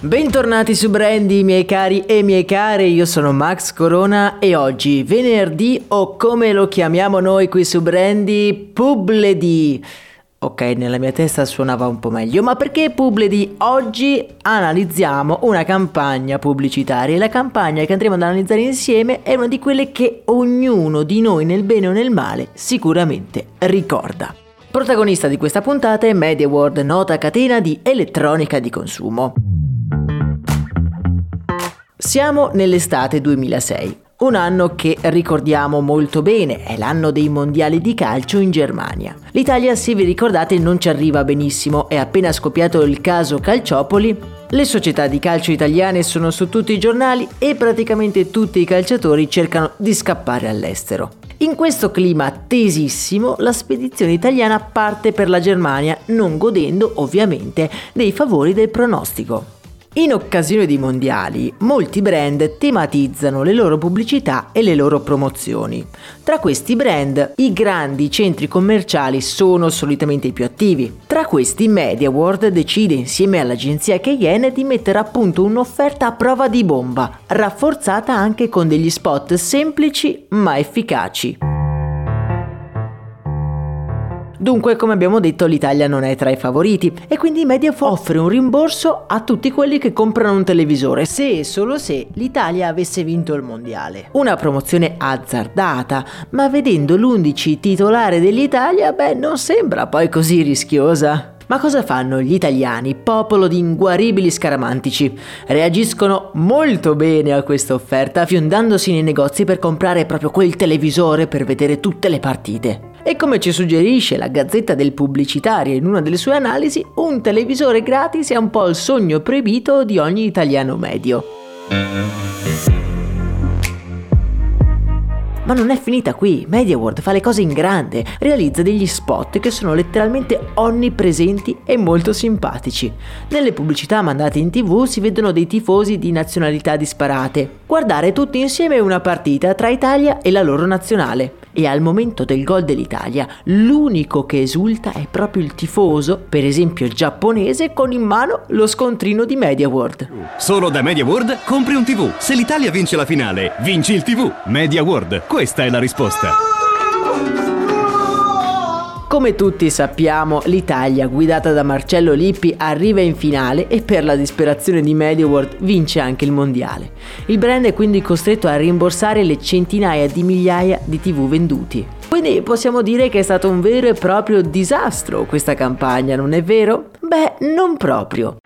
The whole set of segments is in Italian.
Bentornati su Brandy, miei cari e miei care, io sono Max Corona e oggi, venerdì o come lo chiamiamo noi qui su Brandy, Publedi. Ok, nella mia testa suonava un po' meglio, ma perché Publedi? Oggi analizziamo una campagna pubblicitaria e la campagna che andremo ad analizzare insieme è una di quelle che ognuno di noi nel bene o nel male sicuramente ricorda. Protagonista di questa puntata è MediaWorld, nota catena di elettronica di consumo. Siamo nell'estate 2006, un anno che ricordiamo molto bene, è l'anno dei mondiali di calcio in Germania. L'Italia, se vi ricordate, non ci arriva benissimo, è appena scoppiato il caso Calciopoli, le società di calcio italiane sono su tutti i giornali e praticamente tutti i calciatori cercano di scappare all'estero. In questo clima tesissimo, la spedizione italiana parte per la Germania, non godendo ovviamente dei favori del pronostico. In occasione dei mondiali, molti brand tematizzano le loro pubblicità e le loro promozioni. Tra questi brand, i grandi centri commerciali sono solitamente i più attivi. Tra questi, MediaWorld decide insieme all'agenzia Cayenne di mettere a punto un'offerta a prova di bomba, rafforzata anche con degli spot semplici ma efficaci. Dunque, come abbiamo detto, l'Italia non è tra i favoriti e quindi Media offre un rimborso a tutti quelli che comprano un televisore, se e solo se l'Italia avesse vinto il mondiale. Una promozione azzardata, ma vedendo l'11 titolare dell'Italia, beh, non sembra poi così rischiosa. Ma cosa fanno gli italiani, popolo di inguaribili scaramantici? Reagiscono molto bene a questa offerta, fiondandosi nei negozi per comprare proprio quel televisore per vedere tutte le partite. E come ci suggerisce la Gazzetta del Pubblicitario in una delle sue analisi, un televisore gratis è un po' il sogno proibito di ogni italiano medio. Ma non è finita qui, MediaWorld fa le cose in grande, realizza degli spot che sono letteralmente onnipresenti e molto simpatici. Nelle pubblicità mandate in tv si vedono dei tifosi di nazionalità disparate, guardare tutti insieme una partita tra Italia e la loro nazionale e al momento del gol dell'Italia l'unico che esulta è proprio il tifoso, per esempio il giapponese, con in mano lo scontrino di MediaWorld. Solo da MediaWorld compri un TV. Se l'Italia vince la finale, vinci il TV. MediaWorld, questa è la risposta. Come tutti sappiamo, l'Italia, guidata da Marcello Lippi, arriva in finale e per la disperazione di MediaWorld vince anche il mondiale. Il brand è quindi costretto a rimborsare le centinaia di migliaia di TV venduti. Quindi possiamo dire che è stato un vero e proprio disastro questa campagna, non è vero? Beh, non proprio.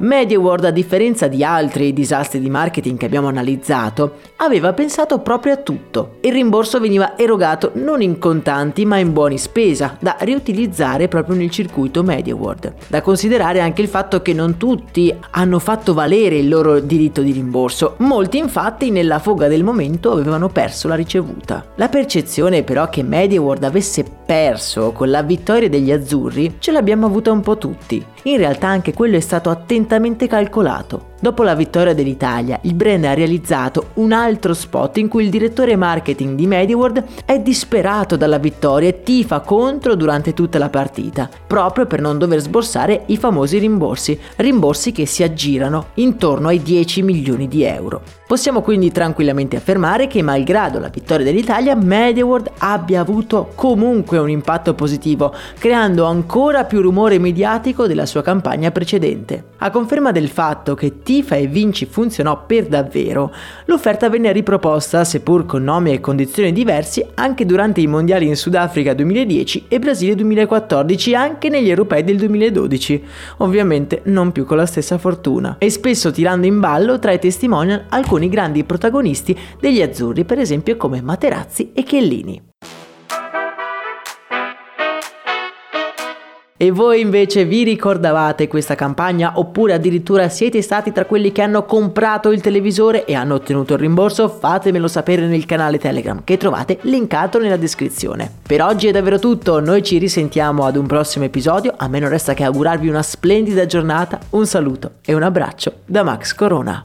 MediaWorld, a differenza di altri disastri di marketing che abbiamo analizzato, aveva pensato proprio a tutto. Il rimborso veniva erogato non in contanti ma in buoni spesa, da riutilizzare proprio nel circuito MediaWorld. Da considerare anche il fatto che non tutti hanno fatto valere il loro diritto di rimborso, molti infatti nella foga del momento avevano perso la ricevuta. La percezione però che MediaWorld avesse perso con la vittoria degli azzurri ce l'abbiamo avuta un po' tutti. In realtà anche quello è stato attentamente calcolato. Dopo la vittoria dell'Italia, il brand ha realizzato un altro spot in cui il direttore marketing di MediWorld è disperato dalla vittoria e tifa contro durante tutta la partita, proprio per non dover sborsare i famosi rimborsi, rimborsi che si aggirano intorno ai 10 milioni di euro. Possiamo quindi tranquillamente affermare che malgrado la vittoria dell'Italia, MediaWorld abbia avuto comunque un impatto positivo, creando ancora più rumore mediatico della sua campagna precedente. A conferma del fatto che Tifa e Vinci funzionò per davvero, l'offerta venne riproposta, seppur con nomi e condizioni diversi, anche durante i mondiali in Sudafrica 2010 e Brasile 2014 e anche negli europei del 2012, ovviamente non più con la stessa fortuna, e spesso tirando in ballo tra i testimonial alcuni grandi protagonisti degli azzurri, per esempio come Materazzi e Chiellini. E voi invece vi ricordavate questa campagna oppure addirittura siete stati tra quelli che hanno comprato il televisore e hanno ottenuto il rimborso? Fatemelo sapere nel canale Telegram che trovate linkato nella descrizione. Per oggi è davvero tutto, noi ci risentiamo ad un prossimo episodio, a me non resta che augurarvi una splendida giornata, un saluto e un abbraccio da Max Corona.